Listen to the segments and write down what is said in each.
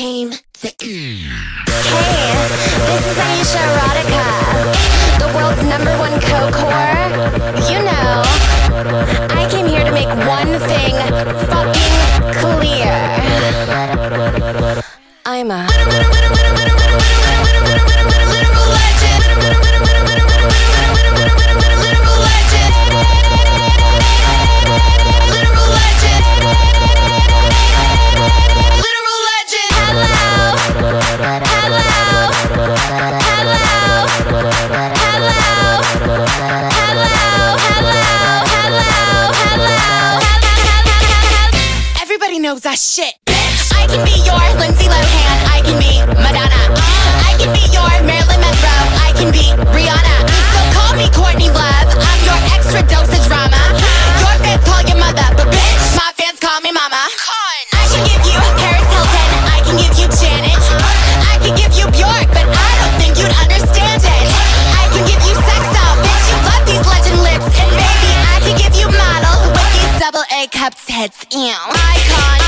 came to Eve. Hey, this is Aisha Erotica, the world's number one co-core. You know, I came here to make one thing fucking clear. I'm a knows that shit. I can be your Lindsay Lohan. I can be Madonna. I can be your Marilyn Monroe. I can be Rihanna. So call me Courtney Love. I'm your extra dose of drama. Your fans call your mother, but bitch, my fans call me mama. I can give you Paris Hilton. I can give you Janet. I can give you Bjork, but I don't think you'd understand it. I can give you sex doll, bitch. You love these legend lips, and baby, I can give you model with these double A cup tits. Ew. Icon,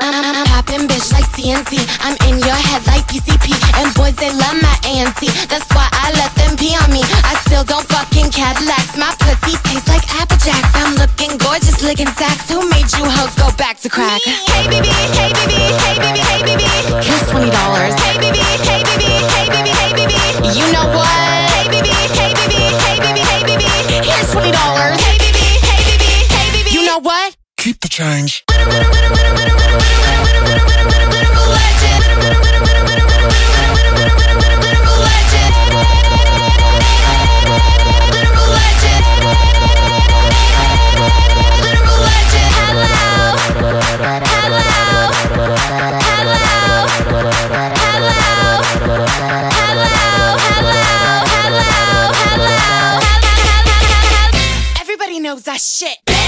I'm popping bitch like TNT. I'm in your head like PCP, and boys they love my ANC. That's why I let them pee on me. I still don't fucking Cadillacs. My pussy tastes like Apple Jacks. I'm looking gorgeous, licking sacks. Who made you hoes go back to crack? Hey baby, hey baby, hey baby, hey baby. Here's twenty dollars. Hey baby, hey baby, hey baby, hey baby. You know what? Hey baby, hey baby, hey baby, hey baby. Here's twenty dollars. Hey baby, hey baby, hey baby. You know what? Keep the change. Literal legend. Literal Everybody knows that shit.